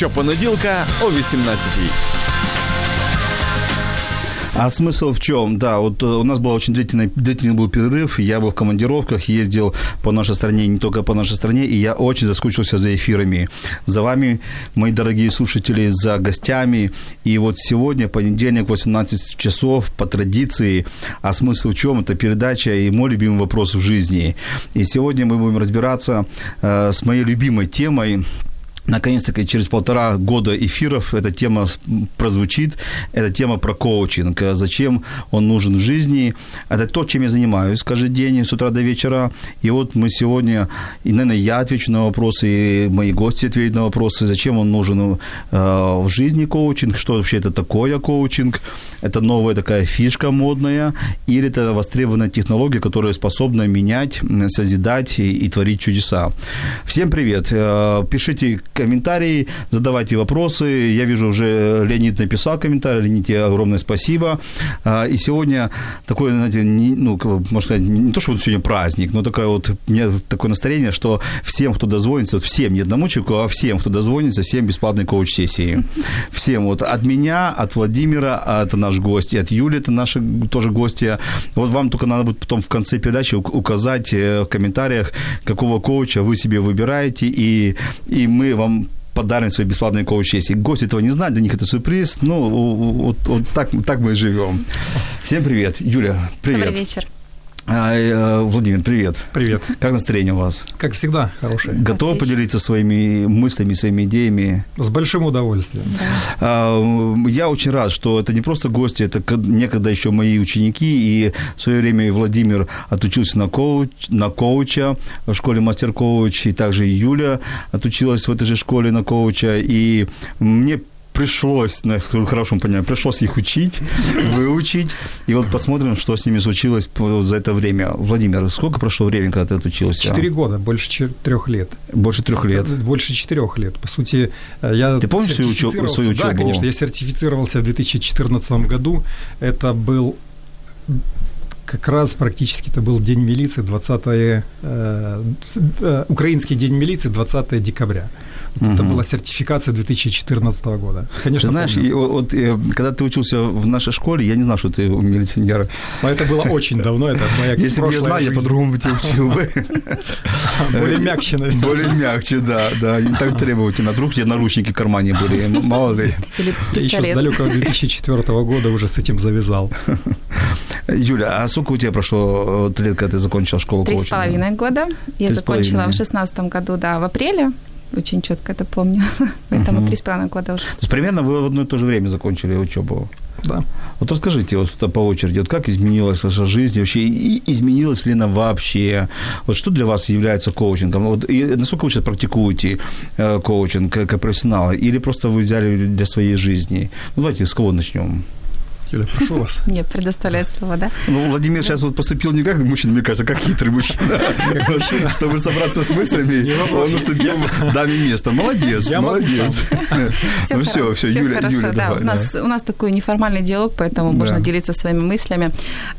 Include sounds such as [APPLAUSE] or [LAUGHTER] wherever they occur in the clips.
Щопонеділка о 18-й. А смысл в чем? Да, вот э, у нас был очень длительный, длительный был перерыв, я был в командировках, ездил по нашей стране, не только по нашей стране, и я очень заскучился за эфирами, за вами, мои дорогие слушатели, за гостями. И вот сегодня, понедельник, 18 часов, по традиции, а смысл в чем? Это передача и мой любимый вопрос в жизни. И сегодня мы будем разбираться э, с моей любимой темой, Наконец-таки через полтора года эфиров эта тема прозвучит. Это тема про коучинг. Зачем он нужен в жизни. Это то, чем я занимаюсь каждый день с утра до вечера. И вот мы сегодня, и, наверное, я отвечу на вопросы, и мои гости ответят на вопросы, зачем он нужен э, в жизни коучинг, что вообще это такое коучинг. Это новая такая фишка модная, или это востребованная технология, которая способна менять, созидать и, и творить чудеса. Всем привет. Э, пишите комментарии, задавайте вопросы. Я вижу, уже Леонид написал комментарий. Леонид, тебе огромное спасибо. А, и сегодня такое, знаете, не, ну, можно сказать, не то, что сегодня праздник, но такое вот, у меня такое настроение, что всем, кто дозвонится, всем, не одному человеку, а всем, кто дозвонится, всем бесплатной коуч-сессии. Всем вот от меня, от Владимира, это наш гость, и от Юли, это наши тоже гости. Вот вам только надо будет потом в конце передачи указать э, в комментариях, какого коуча вы себе выбираете, и, и мы вам подарим свои бесплатные коуч-сессии. Гости этого не знают, для них это сюрприз. Ну, вот, вот так, так мы живем. Всем привет. Юля, привет. Добрый вечер. А, э, Владимир, привет. Привет. Как настроение у вас? Как всегда, хорошее. Готовы Отлично. поделиться своими мыслями, своими идеями? С большим удовольствием. А, Я очень рад, что это не просто гости, это некогда еще мои ученики, и в свое время Владимир отучился на, коуч, на коуча в школе мастер-коуч, и также и Юля отучилась в этой же школе на коуча, и мне пришлось, ну, я скажу хорошему пониманию, пришлось их учить, выучить, и вот посмотрим, что с ними случилось за это время. Владимир, сколько прошло времени, когда ты отучился? Четыре года, больше четырех лет. Больше трех лет. Больше четырех лет. По сути, э, я Ты помнишь свою сертифицировался- свою Да, учёбу? конечно. Я сертифицировался в 2014 году. Это был как раз практически это был День милиции, 20 э, э, Украинский День милиции, 20 декабря. Вот Это была сертификация 2014 года. Ты Конечно, знаешь, помню. и вот, вот, э, когда ты учился в нашей школе, я не знал, что ты милиционер. Но это было очень давно, это моя Если бы я знал, я по-другому бы тебя учил бы. [LAUGHS] Более мягче, наверное. Более мягче, да, да, не так требовательно. Вдруг тебе наручники в кармане были, м- мало ли. Или Я еще с пистолет. далекого 2004 года уже с этим завязал. Юля, а сколько у тебя прошло э, лет, когда ты закончила школу Три с половиной года. Я закончила в шестнадцатом году, да, в апреле. Очень четко это помню. [LAUGHS] Поэтому три с половиной года уже. То есть примерно вы в одно и то же время закончили учебу. Да. Вот расскажите вот это по очереди, вот как изменилась ваша жизнь вообще, и изменилась ли она вообще? Вот что для вас является коучингом? Вот, и насколько вы сейчас практикуете э, коучинг как, как профессионалы? Или просто вы взяли для своей жизни? Ну, давайте с кого начнем? Юля, прошу вас. [LAUGHS] Мне предоставляет слово, да? Ну, Владимир сейчас вот поступил не как мужчина, мне кажется, как хитрый мужчина. [LAUGHS] Чтобы собраться с мыслями, он уступил даме место. Молодец, молодец. [LAUGHS] Ну все, все, Юля, Юля, да. давай. у, нас, у нас такой неформальный диалог, поэтому можно делиться своими мыслями.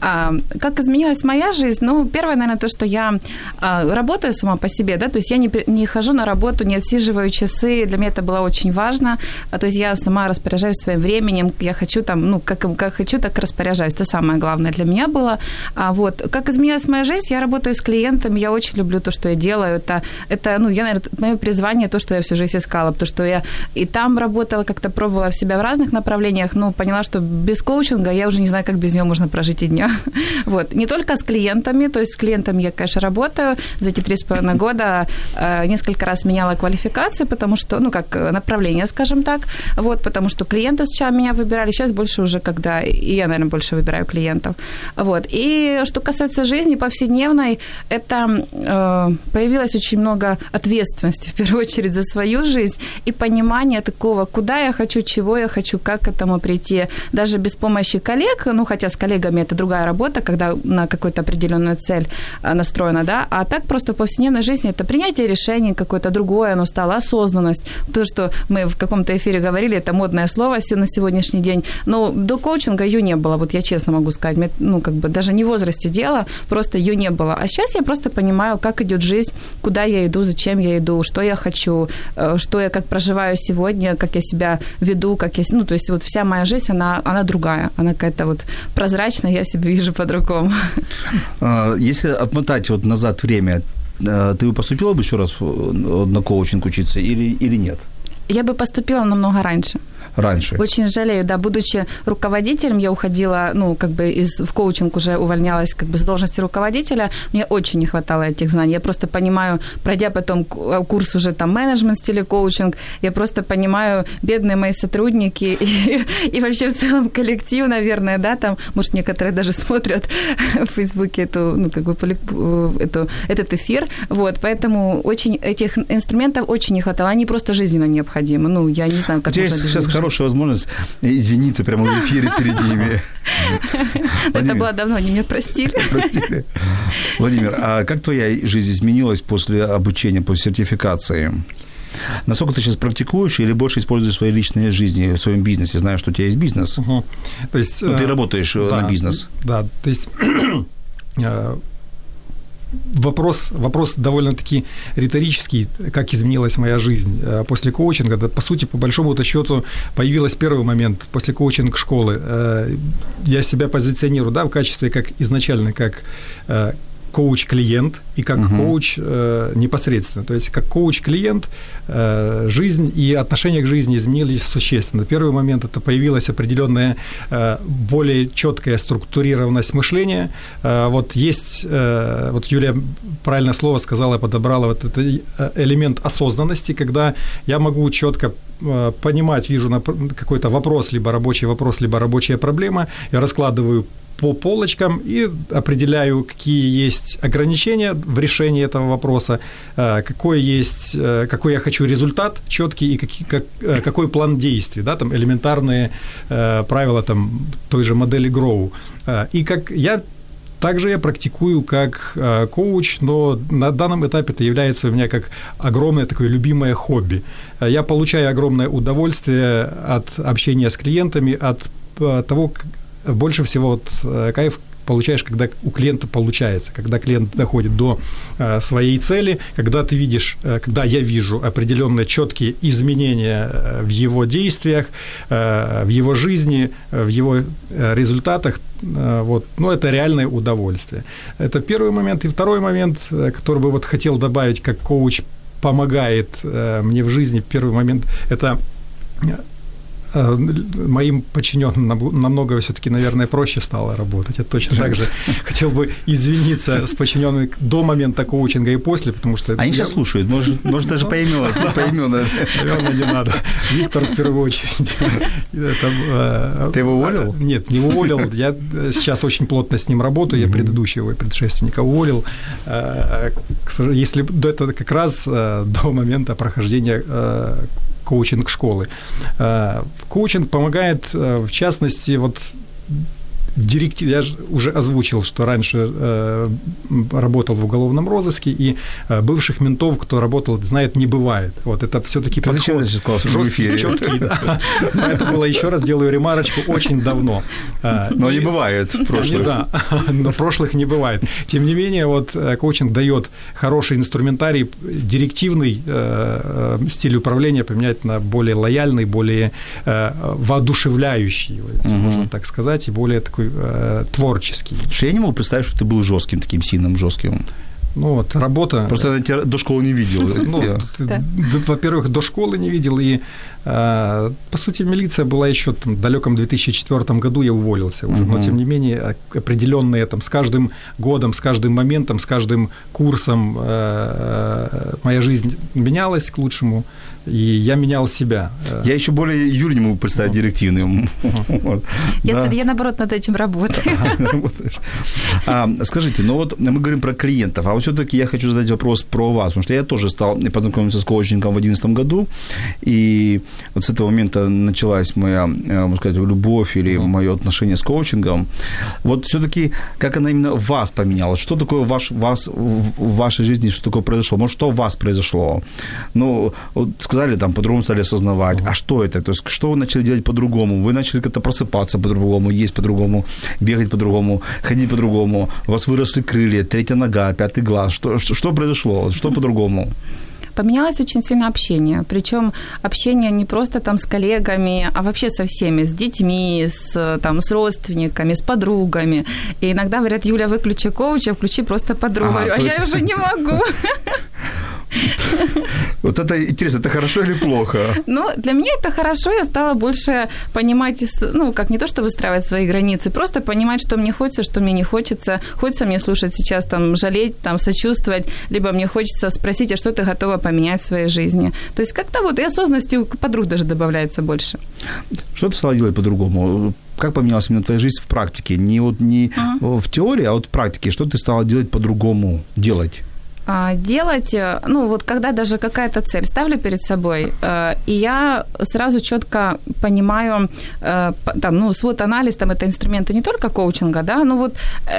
А, как изменилась моя жизнь? Ну, первое, наверное, то, что я а, работаю сама по себе, да, то есть я не, хожу на работу, не отсиживаю часы, для меня это было очень важно. А, то есть я сама распоряжаюсь своим временем, я хочу там, ну, как, как хочу, так и распоряжаюсь. Это самое главное для меня было. А, вот. Как изменилась моя жизнь? Я работаю с клиентами, я очень люблю то, что я делаю. Это, это ну, я, наверное, мое призвание, то, что я всю жизнь искала, потому что я и там работала, как-то пробовала себя в разных направлениях, но поняла, что без коучинга я уже не знаю, как без него можно прожить и дня. [LAUGHS] Вот. Не только с клиентами, то есть с клиентами я, конечно, работаю. За эти три с половиной [LAUGHS] года э, несколько раз меняла квалификации, потому что, ну, как направление, скажем так, вот, потому что клиенты сначала меня выбирали, сейчас больше уже, когда коучинга, и я, наверное, больше выбираю клиентов. Вот. И что касается жизни повседневной, это э, появилось очень много ответственности, в первую очередь, за свою жизнь и понимание такого, куда я хочу, чего я хочу, как к этому прийти. Даже без помощи коллег, ну, хотя с коллегами это другая работа, когда на какую-то определенную цель э, настроена, да, а так просто в повседневной жизни это принятие решений какое-то другое, оно стало осознанность. То, что мы в каком-то эфире говорили, это модное слово на сегодняшний день, но до коучинга ее не было, вот я честно могу сказать, ну, как бы даже не в возрасте дела, просто ее не было. А сейчас я просто понимаю, как идет жизнь, куда я иду, зачем я иду, что я хочу, э, что я как проживаю сегодня, как я себя веду, как я, ну, то есть вот вся моя жизнь, она, она другая, она какая-то вот прозрачная, я себя вижу по-другому. А, если отмотать вот назад время, э, ты бы поступила бы еще раз на коучинг учиться или, или нет? Я бы поступила намного раньше раньше. Очень жалею, да, будучи руководителем, я уходила, ну, как бы из, в коучинг уже увольнялась как бы с должности руководителя, мне очень не хватало этих знаний. Я просто понимаю, пройдя потом курс уже там менеджмент стиле коучинг, я просто понимаю, бедные мои сотрудники [LAUGHS] и, и вообще в целом коллектив, наверное, да, там, может, некоторые даже [LAUGHS] смотрят в Фейсбуке эту, ну, как бы, эту, этот эфир, вот, поэтому очень этих инструментов очень не хватало, они просто жизненно необходимы, ну, я не знаю, как можно сейчас хорошая возможность извиниться прямо в эфире перед ними. Это было давно, они меня простили. Простили. Владимир, а как твоя жизнь изменилась после обучения, после сертификации? Насколько ты сейчас практикуешь или больше используешь в своей личной жизни, в своем бизнесе? Знаю, что у тебя есть бизнес. Угу. То есть, ну, ты э, работаешь э, да, на бизнес. Да, то есть [CLEARS THROAT] э, вопрос, вопрос довольно-таки риторический, как изменилась моя жизнь э, после коучинга. Да, по сути, по большому счету, появился первый момент после коучинг школы. Э, я себя позиционирую да, в качестве как изначально как э, коуч-клиент и как угу. коуч э, непосредственно. То есть как коуч-клиент э, жизнь и отношение к жизни изменились существенно. Первый момент это появилась определенная э, более четкая структурированность мышления. Э, вот есть, э, вот Юлия правильное слово сказала, подобрала вот этот э, элемент осознанности, когда я могу четко э, понимать, вижу на какой-то вопрос, либо рабочий вопрос, либо рабочая проблема, я раскладываю по полочкам и определяю, какие есть ограничения в решении этого вопроса, э, какой есть, э, какой я хочу результат четкий и какие, как, э, какой план действий, да, там элементарные правила там той же модели Grow. И как я также я практикую как коуч, но на данном этапе это является у меня как огромное такое любимое хобби. Я получаю огромное удовольствие от общения с клиентами, от того, больше всего вот э, кайф получаешь, когда у клиента получается, когда клиент доходит до э, своей цели, когда ты видишь, э, когда я вижу определенные четкие изменения в его действиях, в его жизни, в его результатах, вот, ну, это реальное удовольствие. Это первый момент. И второй момент, который бы вот хотел добавить, как коуч помогает мне в жизни, первый момент, это Э, моим подчиненным намного все-таки, наверное, проще стало работать. Я точно так же [LAUGHS] хотел бы извиниться с подчиненными до момента коучинга и после, потому что... Они я... сейчас слушают, может, может даже по имену. По имену. Наверное, не надо. Виктор в первую очередь. Э, Ты его уволил? Нет, не уволил. Я сейчас очень плотно с ним работаю. Я предыдущего предшественника уволил. Э, если это как раз до момента прохождения коучинг школы. Э, коучинг помогает, э, в частности, вот директив, я же уже озвучил, что раньше э, работал в уголовном розыске, и э, бывших ментов, кто работал, знает, не бывает. Вот это все-таки Ты зачем сейчас сказал, что в эфире? Четкий, да. [LAUGHS] Это было, еще раз делаю ремарочку, очень давно. Э, но не бывает прошлых. Да, [LAUGHS] но прошлых не бывает. Тем не менее, вот э, коучинг дает хороший инструментарий, директивный э, э, стиль управления поменять на более лояльный, более э, воодушевляющий, угу. можно так сказать, и более такой такой э, творческий. Что я не могу представить, что ты был жестким, таким сильным, жестким. Ну вот, работа... Просто я тебя до школы не видел. [LAUGHS] Ну, во-первых, до школы не видел, и, э, по сути, милиция была еще там, в далеком 2004 году, я уволился уже, но, тем не менее, о- определенные там, с каждым годом, с каждым моментом, с каждым курсом э, э, моя жизнь менялась к лучшему, и я менял себя. Я еще более Юрий не могу представить директивным. [LAUGHS] Вот. Я, Да. я, наоборот, над этим работаю. [LAUGHS] А, скажите, ну вот мы говорим про клиентов, а вот все-таки я хочу задать вопрос про вас, потому что я тоже стал познакомиться с коучингом в 2011 году, и вот с этого момента началась моя, э, можно сказать, любовь или мое отношение с коучингом. Вот все-таки, как она именно вас поменяла? Что такое ваш, вас в в вашей жизни, что такое произошло? Может, что у вас произошло? Ну, вот сказали, там, по-другому стали осознавать. А что это? То есть, что вы начали делать по-другому? Вы начали как-то просыпаться по-другому, есть по-другому, бегать по-другому, ходить по-другому. У вас выросли крылья, третья нога, пятый глаз. Что, что, что произошло? Что по-другому? Поменялось очень сильно общение. Причем общение не просто там с коллегами, а вообще со всеми, с детьми, с, там, с родственниками, с подругами. И иногда говорят, Юля, выключи коуча, включи просто подругу. Ага, а есть- я уже не могу. [LAUGHS] [LAUGHS] Вот это интересно, это хорошо или плохо? Ну, для меня это хорошо, я стала больше понимать, ну, как не то, что выстраивать свои границы, просто понимать, что мне хочется, что мне не хочется. Хочется мне слушать сейчас, там, жалеть, там, сочувствовать, либо мне хочется спросить, а что ты готова поменять в своей жизни. То есть как-то вот и осознанности у подруг даже добавляется больше. Что ты стала делать по-другому? Как поменялась именно твоя жизнь в практике? Не, вот, не в теории, а вот в практике. Что ты стала делать по-другому? Делать? А, делать, э, ну вот когда даже какая-то цель ставлю перед собой, э, и я сразу четко понимаю, э, там, ну, свод анализ, там, это инструменты не только коучинга, да, ну вот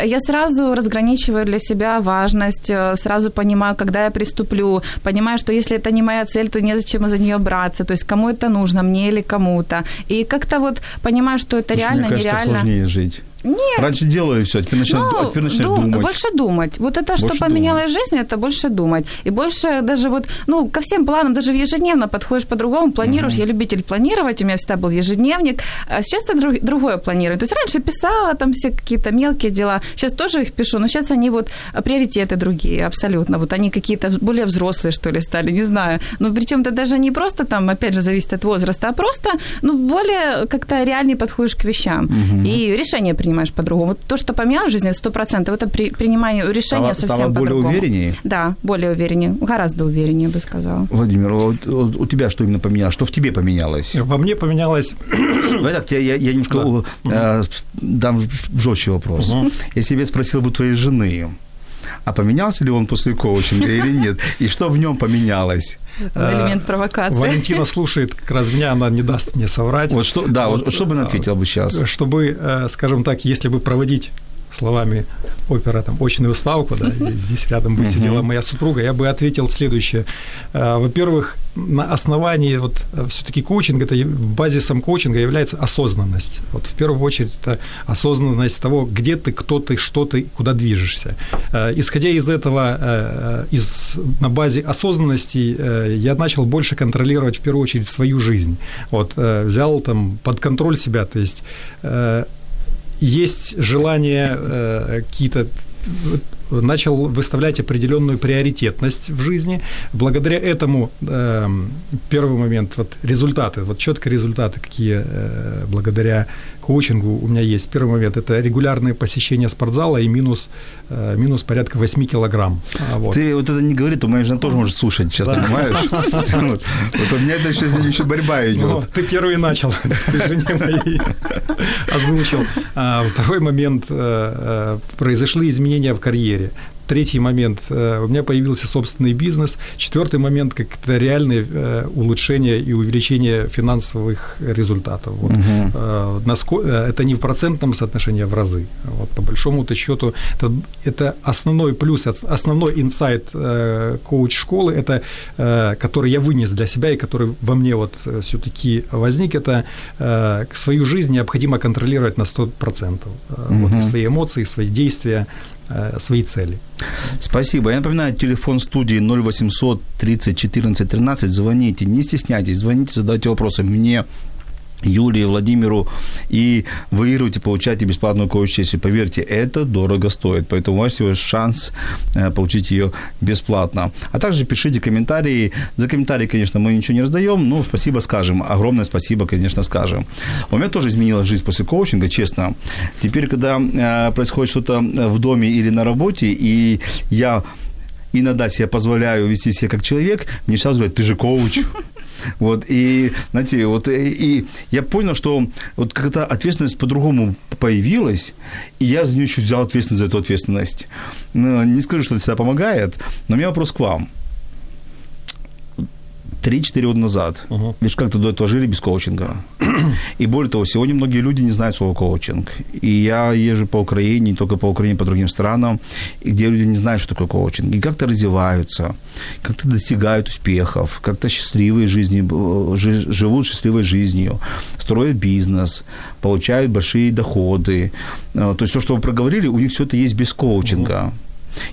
я сразу разграничиваю для себя важность, сразу понимаю, когда я приступлю, понимаю, что если это не моя цель, то незачем за нее браться, то есть кому это нужно, мне или кому-то, и как-то вот понимаю, что это Слушай, реально, мне кажется, так нереально. сложнее жить. Нет, Раньше делаю все, теперь начинаю, ну, а теперь начинаю дум- думать. Больше думать. Вот это, что Больше поменялось в жизни, это больше думать. И больше даже вот, ну, ко всем планам, даже ежедневно подходишь по-другому, планируешь. Я любитель планировать, у меня всегда был ежедневник. А сейчас я друг- другое планирую. То есть раньше писала там все какие-то мелкие дела, сейчас тоже их пишу, но сейчас они вот а, приоритеты другие абсолютно. Вот они какие-то более взрослые, что ли, стали, не знаю. Но причем это даже не просто там, опять же, зависит от возраста, а просто, ну, более как-то реальнее подходишь к вещам. И решения принимаешь по-другому. Вот то, что поменялось в жизни, сто процентов, это при, принимаю решения Стала- совсем стала более по-другому. увереннее? Да, более увереннее, гораздо увереннее, я бы сказала. Владимир, вот- вот у тебя что именно поменялось? Что в тебе поменялось? Во мне поменялось [COUGHS] Давай так, я, я, я немножко э, дам жестче вопрос. Если бы я спросил бы твоей жены, а поменялся ли он после коучинга или нет? И что в нем поменялось? Элемент провокации. Валентина слушает как раз меня, она не даст мне соврать. Вот что, да, вот, что бы она ответила бы сейчас? Чтобы, э, скажем так, если бы проводить словами опера там очную ставку, да, здесь рядом бы сидела моя супруга, я бы ответил следующее. Э, Во-первых, на основании вот все-таки коучинг, это базисом коучинга является осознанность. Вот в первую очередь это осознанность того, где ты, кто ты, что ты, куда движешься. Э, Исходя из этого, э, из, на базе осознанности э, я начал больше контролировать в первую очередь свою жизнь. Вот, э, взял там под контроль себя, то есть э, есть желание э, какие-то начал выставлять определенную приоритетность в жизни. Благодаря этому э, первый момент, вот результаты, вот четко результаты, какие э, благодаря коучингу у меня есть. Первый момент – это регулярное посещение спортзала и минус, э, минус порядка 8 килограмм. А, Вот. Ты вот это не говори, то моя жена тоже может слушать сейчас, Да. понимаешь? [LAUGHS] Вот. У меня это еще, еще борьба Ну, идет. ты первый начал, [LAUGHS] ты жене моей озвучил. А, второй момент, э, э, произошли изменения в карьере. Третий момент, э, у меня появился собственный бизнес. Четвертый момент, как это реальное э, улучшение и увеличение финансовых результатов. Вот. Наско- э, Это не в процентном соотношении, а в разы. Вот, по большому-то счету, это, это основной плюс, ос- основной инсайт коуч-школы, это, который я вынес для себя и который во мне вот все-таки возник, это свою жизнь необходимо контролировать на 100%. Э, Вот, и свои эмоции, свои действия, свои цели. Спасибо. Я напоминаю, телефон студии 0800 30 14 13. Звоните, не стесняйтесь, звоните, задавайте вопросы мне, Юлии, Владимиру и выигрывайте, получайте бесплатную коуч-сессию. Поверьте, это дорого стоит, поэтому у вас есть шанс э, получить ее бесплатно. А также пишите комментарии. За комментарии, конечно, мы ничего не раздаем, но спасибо скажем. Огромное спасибо, конечно, скажем. У меня тоже изменилась жизнь после коучинга, честно. Теперь, когда э, происходит что-то в доме или на работе, и я иногда себе позволяю вести себя как человек, мне сразу говорят, ты же коуч. Вот, и, знаете, вот, и, и я понял, что вот когда ответственность по-другому появилась, и я за нее чуть взял ответственность за эту ответственность. Ну, не скажу, что это всегда помогает, но у меня вопрос к вам. 3-4 года назад. Uh-huh. Видишь, как-то до этого жили без коучинга. [CLEARS THROAT] И более того, сегодня многие люди не знают слова коучинг. И я езжу по Украине, не только по Украине, по другим странам, где люди не знают, что такое коучинг. И как-то развиваются, как-то достигают успехов, как-то счастливой жизни, живут счастливой жизнью, строят бизнес, получают большие доходы. То есть то, что вы проговорили, у них все это есть без коучинга. Uh-huh.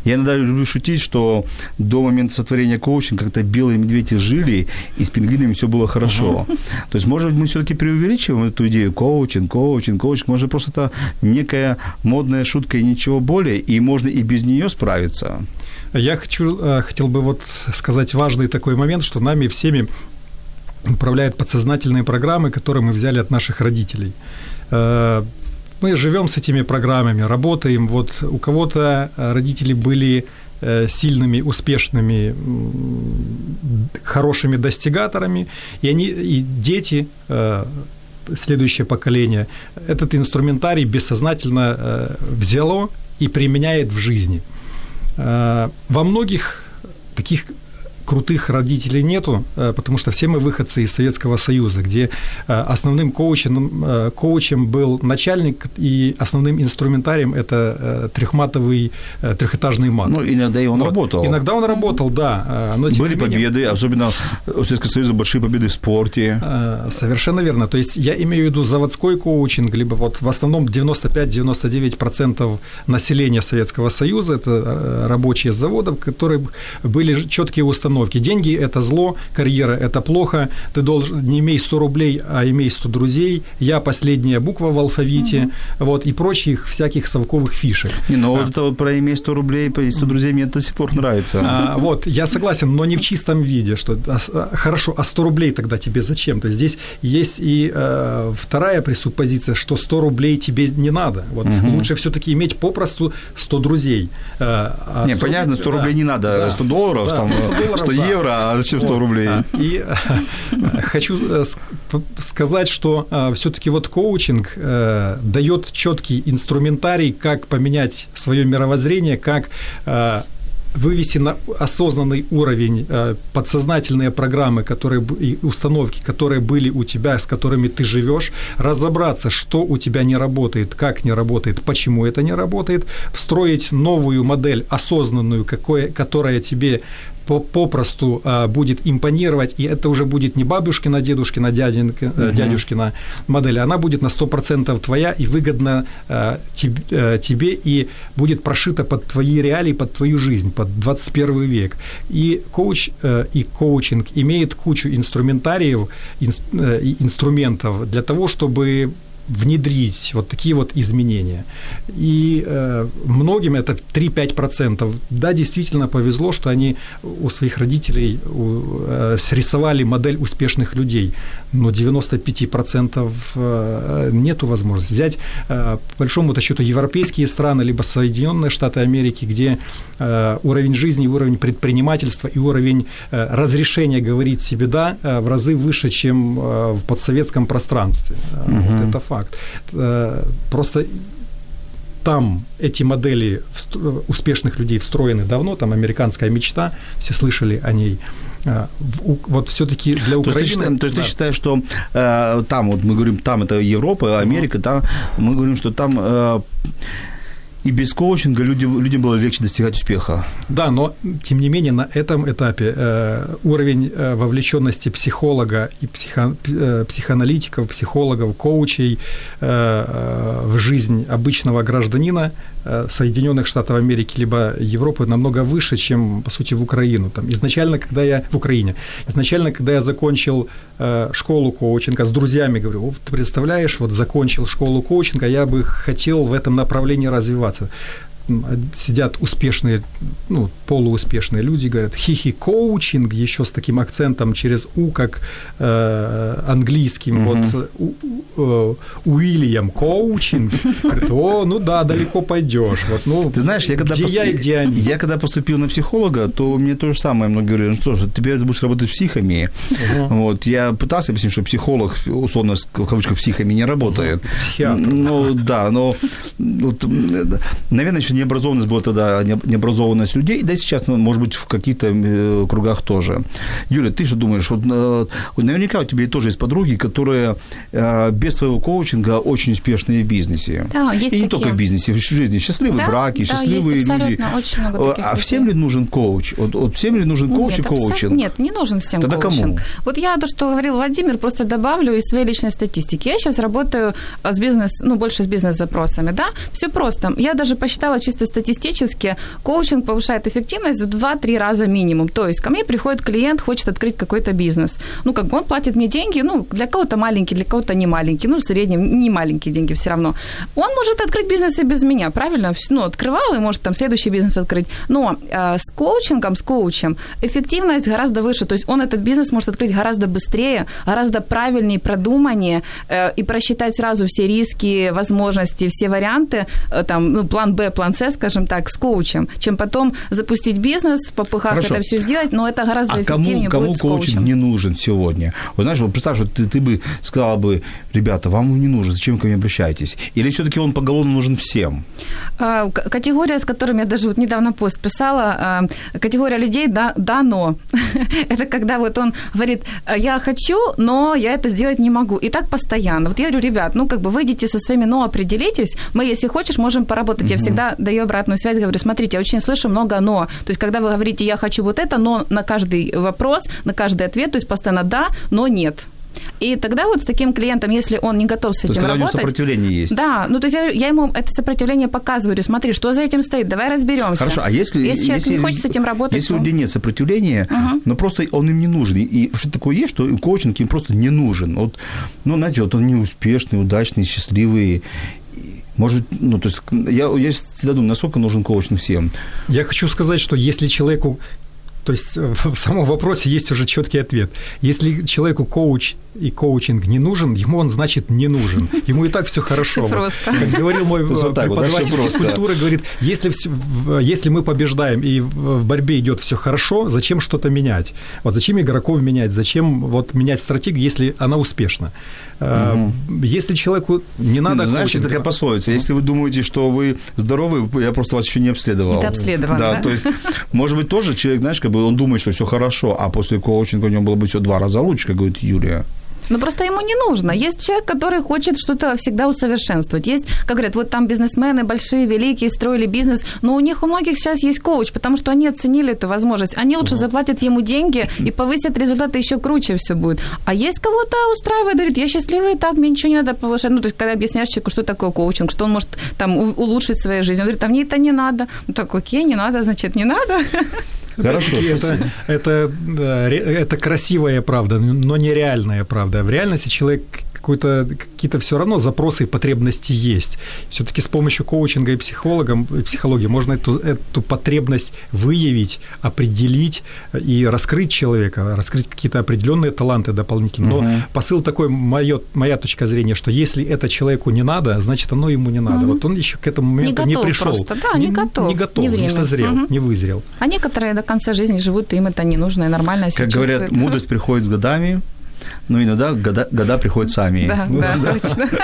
Я иногда люблю шутить, что до момента сотворения коучинга как-то белые медведи жили, и с пингвинами все было хорошо. Uh-huh. То есть, может мы все-таки преувеличиваем эту идею коучинг, коучинг, коучинг. Может, просто это некая модная шутка и ничего более, и можно и без нее справиться. Я хочу, э, хотел бы вот сказать важный такой момент, что нами всеми управляют подсознательные программы, которые мы взяли от наших родителей э, мы живем с этими программами, работаем. Вот у кого-то э, родители были э, сильными, успешными, хорошими достигаторами, и они, и дети, э, следующее поколение, этот инструментарий бессознательно взяло и применяет в жизни. Во многих таких крутых родителей нету, э, потому что все мы выходцы из Советского Союза, где э, основным коучем, э, коучем был начальник, и основным инструментарием это трехматовый трехэтажный мат. Ну, иногда и он вот. работал. Иногда он работал, да. Но, Были менее, победы, особенно у Советского Союза большие победы в спорте. Совершенно верно. То есть я имею в виду заводской коучинг, либо вот в основном 95-99% населения Советского Союза, это рабочие заводов, которые были четкие установки установки. Деньги – это зло, карьера – это плохо, ты должен, не имей 100 рублей, а имей 100 друзей, я последняя буква в алфавите, угу. вот, и прочих всяких совковых фишек. Не, ну а. вот это про имей 100 рублей, по 100 друзей мне до сих пор нравится. А, вот, я согласен, но не в чистом виде, что а, а, хорошо, а 100 рублей тогда тебе зачем? То есть здесь есть и э, вторая пресуппозиция, что 100 рублей тебе не надо. Вот, угу. Лучше все-таки иметь попросту 100 друзей. Э, а не, 100, понятно, 100 да, рублей не надо, да, 100 долларов, да, там, 100 долларов, 100 да. евро, а зачем 100 вот. рублей? И хочу э, сказать, что э, все-таки вот коучинг э, дает четкий инструментарий, как поменять свое мировоззрение, как вывести на осознанный уровень подсознательные программы, которые и установки, которые были у тебя, с которыми ты живешь, разобраться, что у тебя не работает, как не работает, почему это не работает, встроить новую модель осознанную, какое, которая тебе попросту а, будет импонировать, и это уже будет не бабушкина, дедушкина, дядин, угу. дядюшкина модель, она будет на 100% твоя и выгодна а, тебе, и будет прошита под твои реалии, под твою жизнь, под 21 век. И коуч и коучинг имеет кучу инструментариев, инструментов для того, чтобы внедрить вот такие вот изменения. И э, многим это 3-5%. Да, действительно повезло, что они у своих родителей у, э, срисовали модель успешных людей, но 95% э, нету возможности. Взять, э, по большому счету, европейские страны, либо Соединенные Штаты Америки, где э, уровень жизни, уровень предпринимательства и уровень э, разрешения говорить себе «да» э, в разы выше, чем э, в подсоветском пространстве. Угу. Вот это факт факт. Э, просто там эти модели успешных людей встроены давно, там американская мечта, все слышали о ней. Э, вот все-таки для Украины... То есть ты, то есть да. ты считаешь, что э, там, вот мы говорим, там это Европа, Америка, там мы говорим, что там... Э, И без коучинга людям, людям было легче достигать успеха. Да, но тем не менее на этом этапе э, уровень э, вовлеченности психолога и психо, э, психоаналитиков, психологов, коучей э, э, в жизнь обычного гражданина э, Соединенных Штатов Америки либо Европы намного выше, чем, по сути, в Украину. Там, изначально, когда я в Украине, изначально, когда я закончил э, школу коучинга с друзьями, говорю, ты представляешь, вот закончил школу коучинга, я бы хотел в этом направлении развиваться развиваться. Сидят успешные, ну, полууспешные люди, говорят, хихи коучинг еще с таким акцентом через У, как э, английским, mm вот у, Уильям коучинг, говорит, о, ну да, далеко пойдешь. Вот, ну, Ты знаешь, я когда, где пост... я, где они? я когда поступил на психолога, то мне то же самое многие говорили, ну что ж, тебе будешь работать психами. Uh-huh. Вот, я пытался объяснить, что психолог, условно, в кавычках, психами не работает. Психиатр. Ну, да, но, вот, наверное, еще необразованность была тогда, необразованность людей, да и сейчас, ну, может быть, в каких-то э, кругах тоже. Юля, ты что думаешь, вот, э, наверняка у тебя тоже есть подруги, которые э, без твоего коучинга очень успешные в бизнесе. Да, есть и такие. не только в бизнесе, в жизни. Счастливые да, браки, да, счастливые люди. Очень много а людей. всем ли нужен коуч? Вот, вот всем ли нужен коуч нет, и коучинг? Нет, не нужен всем Тогда коучинг. кому? Вот я то, что говорил Владимир, просто добавлю из своей личной статистики. Я сейчас работаю с бизнес, ну, больше с бизнес-запросами, да? Все просто. Я даже посчитала чисто статистически, коучинг повышает эффективность в 2-3 раза минимум. То есть ко мне приходит клиент, хочет открыть какой-то бизнес. Ну, как бы он платит мне деньги, ну, для кого-то маленькие, для кого-то не маленькие, ну, в среднем не маленькие деньги все равно. Он может открыть бизнес и без меня, правильно? Ну, открывал и может там следующий бизнес открыть. Но э, с коучингом, с коучем эффективность гораздо выше. То есть он этот бизнес может открыть гораздо быстрее, гораздо правильнее, продуманнее э, и просчитать сразу все риски, возможности, все варианты, э, там, ну, план Б, план С, скажем так, с коучем, чем потом запустить бизнес, в попыхах Хорошо. это все сделать, но это гораздо А эффективнее кому, кому будет с коучинг коучем. не нужен сегодня? Вот знаешь, вот представь, что ты, ты бы сказала бы, ребята, вам он не нужен, зачем ко мне обращаетесь? Или все-таки он поголовно нужен всем? А, Категория, с которыми я даже вот недавно пост писала, а, категория людей да, да но. [LAUGHS] это когда вот он говорит, «А, я хочу, но я это сделать не могу. И так постоянно. Вот я говорю, ребят, ну как бы выйдите со своими но, определитесь. Мы, если хочешь, можем поработать. Я всегда даю обратную связь, говорю, смотрите, я очень слышу много но. То есть когда вы говорите, я хочу вот это, но на каждый вопрос, на каждый ответ, то есть постоянно да, но нет. И тогда вот с таким клиентом, если он не готов с То этим есть, когда у него работать... сопротивление есть. Да, ну то есть я, я ему это сопротивление показываю, смотри, что за этим стоит, давай разберемся. Хорошо, а если, если человек не хочет с этим работать, если у то... людей нет сопротивления, Ага. но просто он им не нужен, и что такое есть, что коучинг им просто не нужен. Вот, ну, знаете, вот он не успешный, удачный, счастливый. Может, ну, то есть, я, я всегда думаю, насколько нужен коучинг всем. Я хочу сказать, что если человеку то есть в самом вопросе есть уже четкий ответ. Если человеку коуч и коучинг не нужен, ему он, значит, не нужен. Ему и так все хорошо. Вот просто. Как говорил мой [LAUGHS] вот вот, преподаватель просто. физкультуры, говорит, если, если мы побеждаем и в борьбе идет все хорошо, зачем что-то менять? Вот зачем игроков менять? Зачем вот менять стратегию, если она успешна? Э, Если человеку не надо Ну, знаешь, такая пословица. Если вы думаете, что вы здоровы, я просто вас еще не обследовал. Недообследован, Да, да? то есть, может быть, тоже человек, знаешь, как бы он думает, что все хорошо, а после коучинга у него было бы все два раза лучше, как говорит Юлия. Ну, просто ему не нужно. Есть человек, который хочет что-то всегда усовершенствовать. Есть, как говорят, вот там бизнесмены большие, великие, строили бизнес, но у них у многих сейчас есть коуч, потому что они оценили эту возможность. Они лучше заплатят ему деньги и повысят результаты еще круче все будет. А есть кого-то устраивает, говорит, я счастливый так, мне ничего не надо повышать. Ну, то есть, когда объясняешь человеку, что такое коучинг, что он может там улучшить свою жизнь, он говорит, а мне это не надо. Ну, так, окей, не надо, значит, не надо. [LAUGHS] Хорошо. Это, это, это красивая правда, но нереальная правда. В реальности человек какой-то, какие-то все равно запросы и потребности есть. Все-таки с помощью коучинга и, психологом, и психологии можно эту, эту потребность выявить, определить и раскрыть человека, раскрыть какие-то определенные таланты дополнительно. Но Мгм. посыл такой, моё, моя точка зрения, что если это человеку не надо, значит, оно ему не надо. Вот он еще к этому моменту не, готов пришел. просто, да, не готов, Не готов, не не, время. созрел, Мгм. не вызрел. А некоторые до конца жизни живут, и им это не нужно, и нормально себя Как говорят, мудрость приходит с годами, но иногда года, года приходят сами. Да, [LAUGHS] Ну, да, точно. [LAUGHS]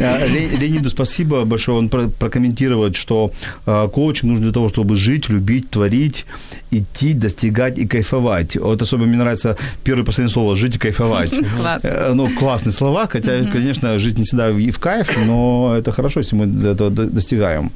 А, Ле- Леониду спасибо большое. Он про- прокомментировал, что а, коучинг нужен для того, чтобы жить, любить, творить. идти, достигать и кайфовать. Вот особенно мне нравится первое и последнее слово «жить и кайфовать». [LAUGHS] Класс. Э, Ну, классные слова, хотя, конечно, жизнь не всегда и в кайф, но это хорошо, если мы этого до- достигаем.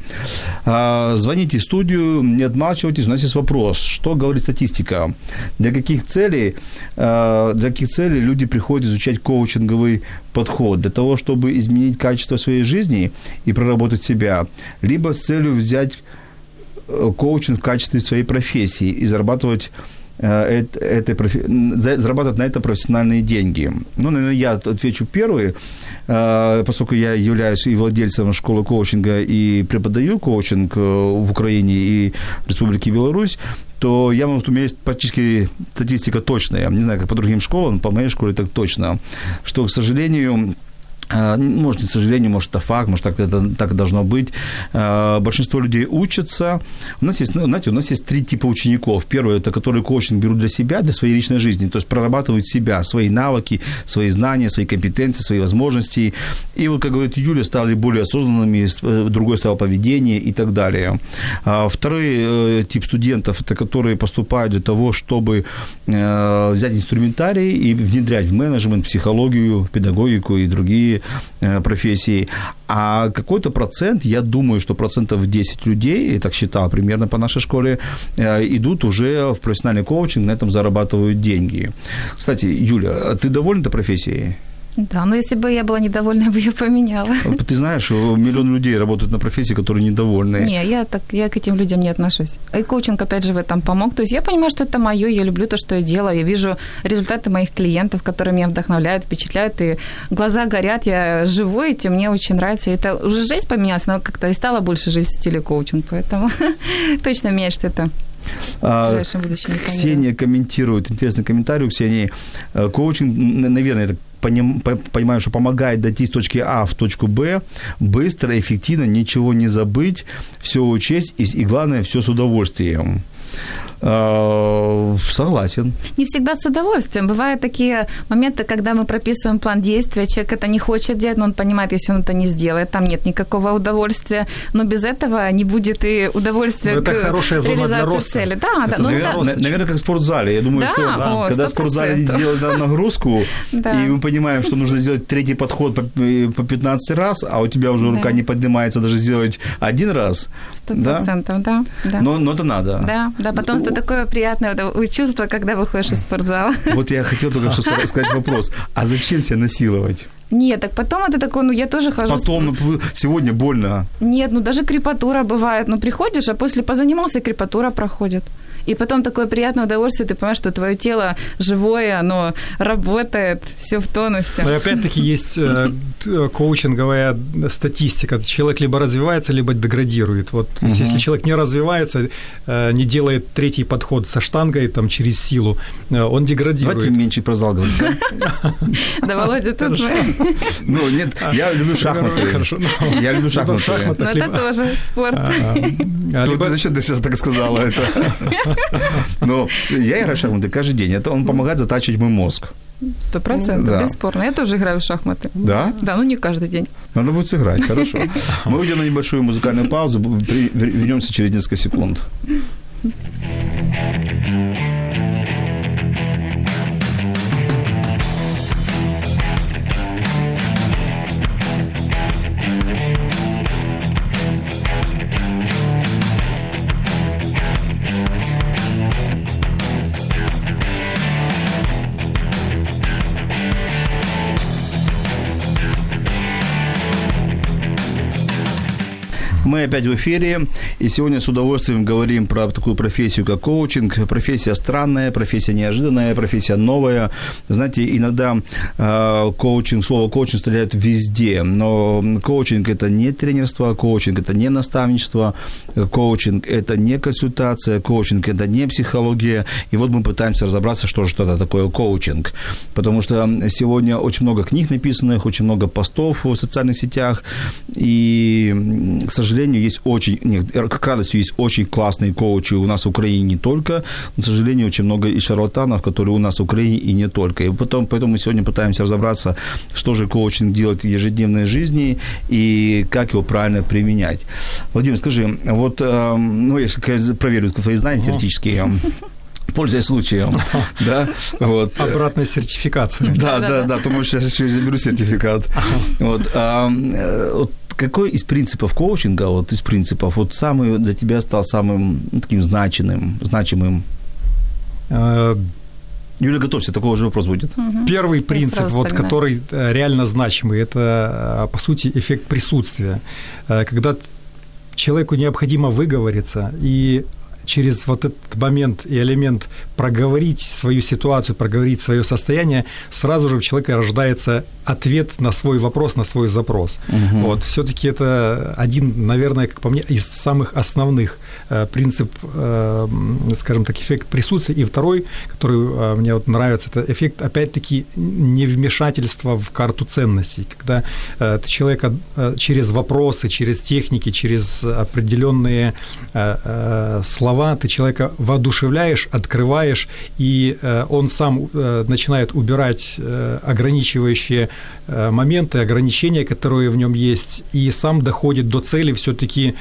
А, Звоните в студию, не отмалчивайтесь, у нас есть вопрос. Что говорит статистика? Для каких целей, для каких целей люди приходят изучать коучинговый подход? Для того, чтобы изменить качество своей жизни и проработать себя, либо с целью взять э, коучинг в качестве своей профессии и зарабатывать э, эт- этой зарабатывать на это профессиональные деньги. Ну, наверное, я отвечу первый, поскольку я являюсь и владельцем школы коучинга и преподаю коучинг э, в Украине и Республике Беларусь, то я могу, что у меня есть практически статистика точная. Не знаю, как по другим школам, по моей школе так точно, что, к сожалению, а, может, не к сожалению, может, это факт, может, так, это, так должно быть. А, Большинство людей учатся. У нас есть, ну, знаете, у нас есть три типа учеников. Первый – это которые коучинг берут для себя, для своей личной жизни, то есть прорабатывают себя, свои навыки, свои знания, свои компетенции, свои возможности. И вот, как говорит Юля, стали более осознанными, э, другой стало поведение и так далее. А Второй э, тип студентов – это которые поступают для того, чтобы э, взять инструментарий и внедрять в менеджмент, психологию, педагогику и другие э, профессии. А какой-то процент, я думаю, что процентов 10 людей, я так считал примерно по нашей школе, э, идут уже в профессиональный коучинг, на этом зарабатывают деньги. Кстати, Юля, а ты довольна этой профессией? Да, но если бы я была недовольна, я бы ее поменяла. Ты знаешь, миллион людей работают на профессии, которые недовольны. Не, я так, я к этим людям не отношусь. И коучинг, опять же, в этом помог. То есть я понимаю, что это мое, я люблю то, что я делаю. Я вижу результаты моих клиентов, которые меня вдохновляют, впечатляют, и глаза горят, я живу этим, мне очень нравится. Это уже жизнь поменялась, но как-то и стала больше жизнь в стиле коучинг, поэтому [LAUGHS] точно меняет что-то А. Ксения комментирует, интересный комментарий у Ксении. Э, Коучинг, наверное, так поним- по- понимаю, что помогает дойти с точки А в точку Б быстро, эффективно, ничего не забыть, все учесть и, и главное, все с удовольствием. Э, Согласен. Не всегда с удовольствием. Бывают такие моменты, когда мы прописываем план действия, человек это не хочет делать, но он понимает, если он это не сделает, там нет никакого удовольствия, но без этого не будет и удовольствия Ну, это к хорошая зона для реализации роста. цели. Да, да. Это Ну, наверное, да, на- наверное, как в спортзале. Я думаю, Да, что о, когда в спортзале 100%. делают да, нагрузку, Да. и мы понимаем, что нужно сделать третий подход по, э, по 15 раз, а у тебя уже Да. рука не поднимается даже сделать один раз. Сто Да? процентов, да. да. Но, но это надо. Да, да, потом что такое приятное чувство, когда выходишь из спортзала. [LAUGHS] Вот я хотел только что сказать вопрос. А зачем себя насиловать? Нет, так потом это такое, ну я тоже хожу. Потом, ну, сегодня больно. Нет, ну даже крепатура бывает. Ну приходишь, а после позанимался, крепатура проходит. И потом такое приятное удовольствие, ты понимаешь, что твое тело живое, оно работает, все в тонусе. Но и опять-таки есть э, э, коучинговая статистика. Человек либо развивается, либо деградирует. Вот если человек не развивается, э, не делает третий подход со штангой там, через силу, он деградирует. Давайте меньше про зал говорить. да? [LAUGHS] Володя, тут мы. [LAUGHS] Ну, нет, я люблю шахматы. Хорошо, ну, Я люблю ну, шахматы. Ну шахматах это тоже спорт. а, а, Ну, либо- ты зачем ты сейчас так сказала это? [LAUGHS] Ну, я играю в шахматы каждый день. Это он помогает затачивать мой мозг. Сто процентов, Да. бесспорно. Я тоже играю в шахматы. Да? Да, ну не каждый день. Надо будет сыграть, хорошо. Мы уйдем на небольшую музыкальную паузу, вернемся через несколько секунд. Мы опять в эфире, и сегодня с удовольствием говорим про такую профессию, как коучинг. Профессия странная, профессия неожиданная, профессия новая. Знаете, иногда э, коучинг, слово коучинг стреляет везде, но коучинг – это не тренерство, коучинг – это не наставничество, коучинг – это не консультация, коучинг – это не психология. И вот мы пытаемся разобраться, что же это такое коучинг. Потому что сегодня очень много книг написанных, очень много постов в социальных сетях, и, к сожалению, сожалению, есть очень, нет, к радости есть очень классные коучи у нас в Украине не только, но, к сожалению, очень много и шарлатанов, которые у нас в Украине и не только. И потом, поэтому мы сегодня пытаемся разобраться, что же коучинг делает в ежедневной жизни и как его правильно применять. Владимир, скажи, вот, эм, ну, я проверю твои знания теоретические пользуясь случаем, [LAUGHS] да, вот. Обратная сертификация. Да, да, да, то, может, сейчас еще и заберу сертификат. Вот, э, вот какой из принципов коучинга, вот из принципов, вот самый для тебя стал самым таким значимым, значимым? Э, Юля, готовься, такого же вопрос будет. Первый принцип, вот, который э, реально значимый, это, по сути, эффект присутствия. Когда человеку необходимо выговориться, и через вот этот момент и элемент проговорить свою ситуацию, проговорить свое состояние, сразу же у человека рождается ответ на свой вопрос, на свой запрос. Угу. Вот, все-таки это один, наверное, как по мне, из самых основных э, принцип, э, скажем так, эффект присутствия. И второй, который э, мне вот нравится, это эффект, опять-таки, невмешательства в карту ценностей, когда э, ты человека э, через вопросы, через техники, через определенные э, э, слова, ты человека воодушевляешь, открываешь, и э, он сам э, начинает убирать э, ограничивающие моменты, ограничения, которые в нем есть, и сам доходит до цели все-таки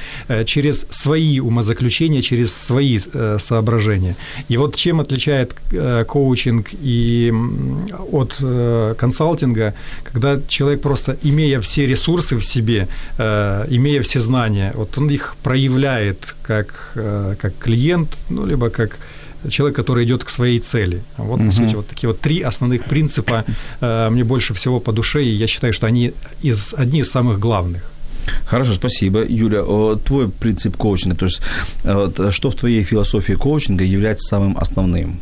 через свои умозаключения, через свои соображения. И вот чем отличает коучинг и от консалтинга, когда человек просто, имея все ресурсы в себе, имея все знания, вот он их проявляет как, как клиент, ну, либо как человек, который идет к своей цели. Вот, по сути, вот такие вот три основных принципа э, мне больше всего по душе, и я считаю, что они из, одни из самых главных. Хорошо, спасибо. Юля, твой принцип коучинга, то есть что в твоей философии коучинга является самым основным?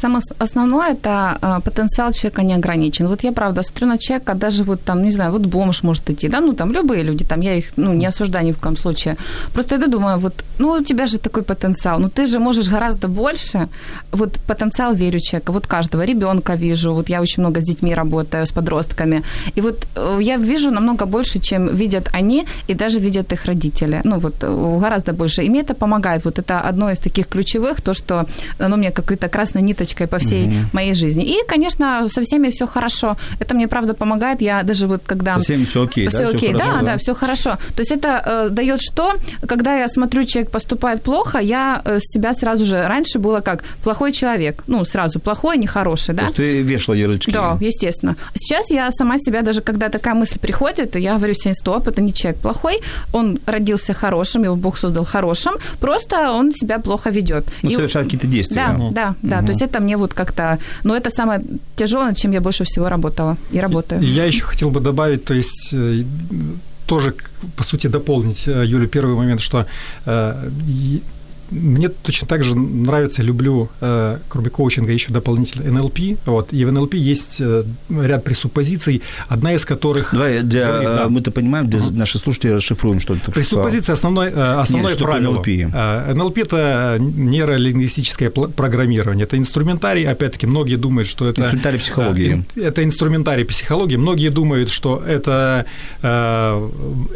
Самое основное – это а, потенциал человека не ограничен. Вот я, правда, смотрю на человека, даже вот там, не знаю, вот бомж может идти, да, ну там любые люди, там я их, ну, не осуждаю ни в коем случае. Просто я думаю, вот, ну, у тебя же такой потенциал, ну, ты же можешь гораздо больше. Вот потенциал верю человека, вот каждого ребенка вижу, вот я очень много с детьми работаю, с подростками, и вот э, я вижу намного больше, чем видят они, и даже видят их родители. Ну, вот э, гораздо больше. И мне это помогает. Вот это одно из таких ключевых, то, что оно мне какой-то красной ниточкой ниточкой по всей угу. моей жизни. И, конечно, со всеми все хорошо. Это мне правда помогает. Я даже вот когда... Со всеми все окей, все да? окей, все да, хорошо, да, да, все хорошо. То есть это э, дает что? Когда я смотрю, человек поступает плохо, я э, себя сразу же... Раньше было как плохой человек. Ну, сразу плохой, нехороший, да? То есть ты вешала ярлычки. Да, естественно. Сейчас я сама себя, даже когда такая мысль приходит, я говорю себе, стоп, это не человек плохой, он родился хорошим, его Бог создал хорошим, просто он себя плохо ведет. Ну, совершает какие-то действия. Да, да, да. Угу. То есть это мне вот как-то но это самое тяжелое, над чем я больше всего работала и работаю. Я еще хотел бы добавить, то есть э, тоже, по сути, дополнить, э, Юля, первый момент, что э, мне точно так же нравится, люблю, э, кроме коучинга, еще дополнительно НЛП. Вот, и в НЛП есть э, ряд пресуппозиций, одна из которых... Давай, для, говорит, да. мы-то понимаем, для uh-huh. наших слушателей расшифруем, что это. Пресуппозиция – основное, э, основное Нет, правило. НЛП? НЛП – это нейролингвистическое программирование. Это инструментарий, опять-таки, многие думают, что это... Инструментарий психологии. Это инструментарий психологии. Многие думают, что это э,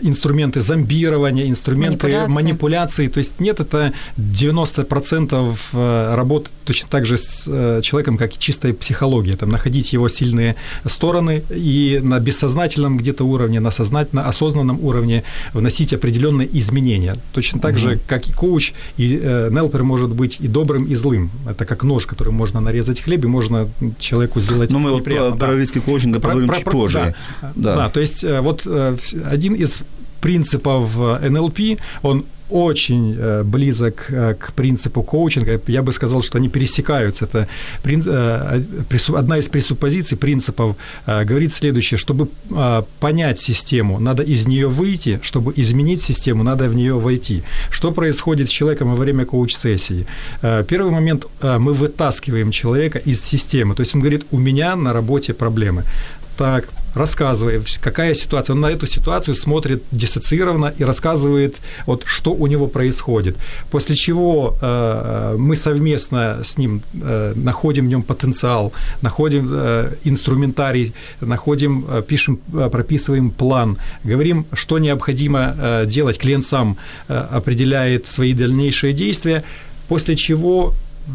инструменты зомбирования, инструменты манипуляции. манипуляции. То есть нет, это 90% э, работы точно так же с э, человеком, как и чистая психология, там, находить его сильные стороны и на бессознательном где-то уровне, на сознательно осознанном уровне вносить определенные изменения. Точно так угу. же, как и коуч, и э, Нелпер может быть и добрым, и злым. Это как нож, который можно нарезать хлеб, и можно человеку сделать Но мы вот про, да. про риски коучинга поговорим про, чуть про, позже. Да. Да. да, то есть вот один из принципов НЛП, он очень э, близок э, к принципу коучинга. Я бы сказал, что они пересекаются. Это э, одна из пресуппозиций, принципов говорит следующее. Чтобы понять систему, надо из нее выйти. Чтобы изменить систему, надо в нее войти. Что происходит с человеком во время коуч-сессии? Первый момент, мы вытаскиваем человека из системы. То есть он говорит, у меня на работе проблемы Так, рассказывая, какая ситуация. Он на эту ситуацию смотрит диссоциированно и рассказывает, вот, что у него происходит. После чего э, мы совместно с ним э, находим в нем потенциал, находим э, инструментарий, находим, э, пишем, э, прописываем план, говорим, что необходимо э, делать. Клиент сам э, определяет свои дальнейшие действия, после чего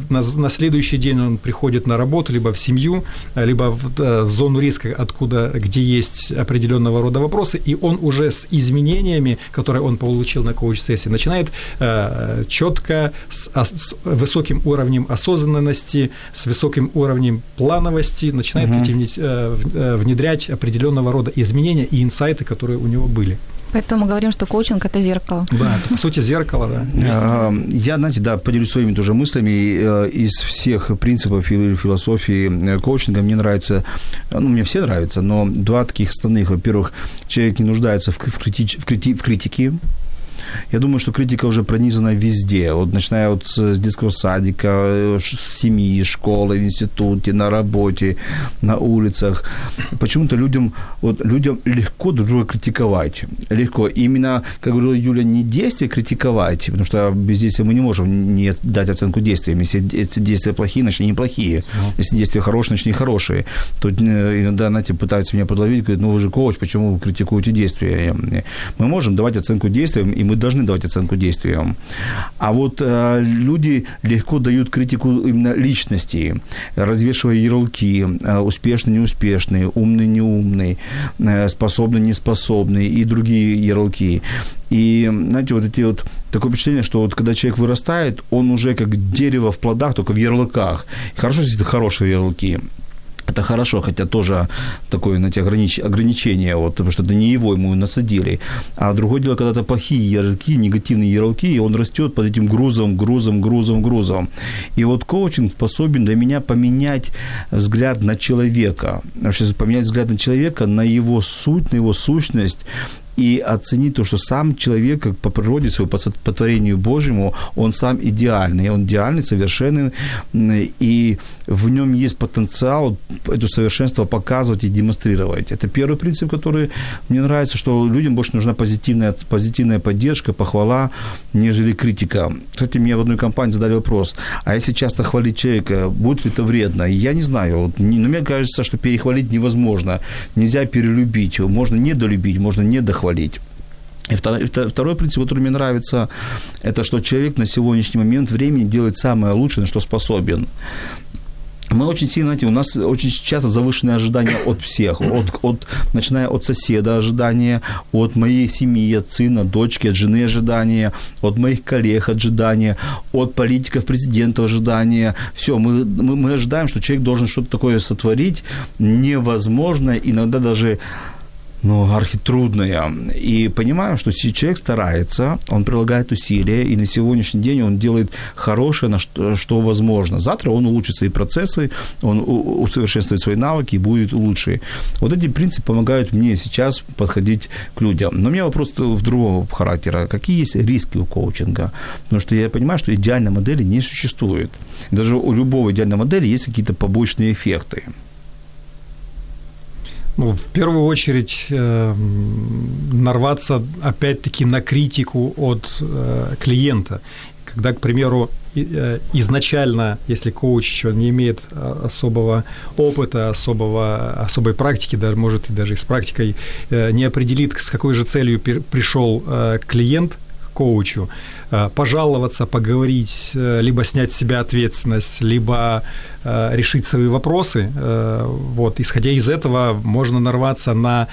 на, на следующий день он приходит на работу, либо в семью, либо в, э, в зону риска, откуда, где есть определенного рода вопросы, и он уже с изменениями, которые он получил на коуч-сессии, начинает э, четко, с, с высоким уровнем осознанности, с высоким уровнем плановости, начинает угу. внедрять определенного рода изменения и инсайты, которые у него были. Поэтому мы говорим, что коучинг – это зеркало. Да, это, по сути, зеркало, да. А, я, знаете, да, поделюсь своими тоже мыслями. Э, из всех принципов философии э, коучинга мне нравится, ну, мне все нравятся, но два таких основных. Во-первых, человек не нуждается в, крити- в, крити- в критике, я думаю, что критика уже пронизана везде, вот начиная вот с детского садика, э, семьи, школы, в институте, на работе, на улицах. Почему-то людям, вот, людям легко друг друга критиковать. Легко. Именно, как говорила Юля, не действия критиковать, потому что без действия мы не можем не дать оценку действиям. Если действия плохие, значит, они плохие. Если действия хорошие, значит, они хорошие. То э, иногда, знаете, пытаются меня подловить, говорят, ну вы же коуч, почему вы критикуете действия? Мы можем давать оценку действиям, и мы должны давать оценку действиям. А вот э, люди легко дают критику именно личности, развешивая ярлыки, э, успешный, неуспешный, умный, неумный, э, способный, неспособный и другие ярлыки. И, знаете, вот эти вот такое впечатление, что вот когда человек вырастает, он уже как дерево в плодах, только в ярлыках. Хорошо, если это хорошие ярлыки это хорошо, хотя тоже такое, знаете, огранич... ограничение, вот, потому что это не его ему насадили. А другое дело, когда это плохие ярлыки, негативные ярлыки, и он растет под этим грузом, грузом, грузом, грузом. И вот коучинг способен для меня поменять взгляд на человека. Вообще поменять взгляд на человека, на его суть, на его сущность, и оценить то, что сам человек, как по природе своему, по творению Божьему, он сам идеальный, он идеальный, совершенный, и в нем есть потенциал это совершенство показывать и демонстрировать. Это первый принцип, который мне нравится, что людям больше нужна позитивная, позитивная поддержка, похвала, нежели критика. Кстати, мне в одной компании задали вопрос, а если часто хвалить человека, будет ли это вредно? Я не знаю, но мне кажется, что перехвалить невозможно. Нельзя перелюбить, можно недолюбить, можно недохвалить. И второй, второй принцип, который мне нравится, это что человек на сегодняшний момент времени делает самое лучшее, на что способен. Мы очень сильно, знаете, у нас очень часто завышенные ожидания от всех, от, от, начиная от соседа ожидания, от моей семьи, от сына, дочки, от жены ожидания, от моих коллег ожидания, от политиков, президента ожидания. Все, мы, мы, мы ожидаем, что человек должен что-то такое сотворить невозможное, иногда даже ну, архитрудная. И понимаем, что человек старается, он прилагает усилия, и на сегодняшний день он делает хорошее, на что, что возможно. Завтра он улучшит свои процессы, он усовершенствует свои навыки и будет лучше. Вот эти принципы помогают мне сейчас подходить к людям. Но у меня вопрос в другого характера. Какие есть риски у коучинга? Потому что я понимаю, что идеальной модели не существует. Даже у любого идеальной модели есть какие-то побочные эффекты. Ну, в первую очередь э, нарваться опять-таки на критику от э, клиента. Когда, к примеру, э, изначально, если коуч еще не имеет э, особого опыта, особого, особой практики, даже, может, и даже с практикой, э, не определит, с какой же целью пришел клиент коучу, пожаловаться, поговорить, либо снять с себя ответственность, либо решить свои вопросы. Вот, исходя из этого, можно нарваться на